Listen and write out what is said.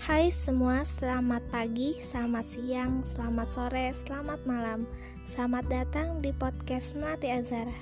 Hai semua, selamat pagi, selamat siang, selamat sore, selamat malam. Selamat datang di podcast Melati Azara.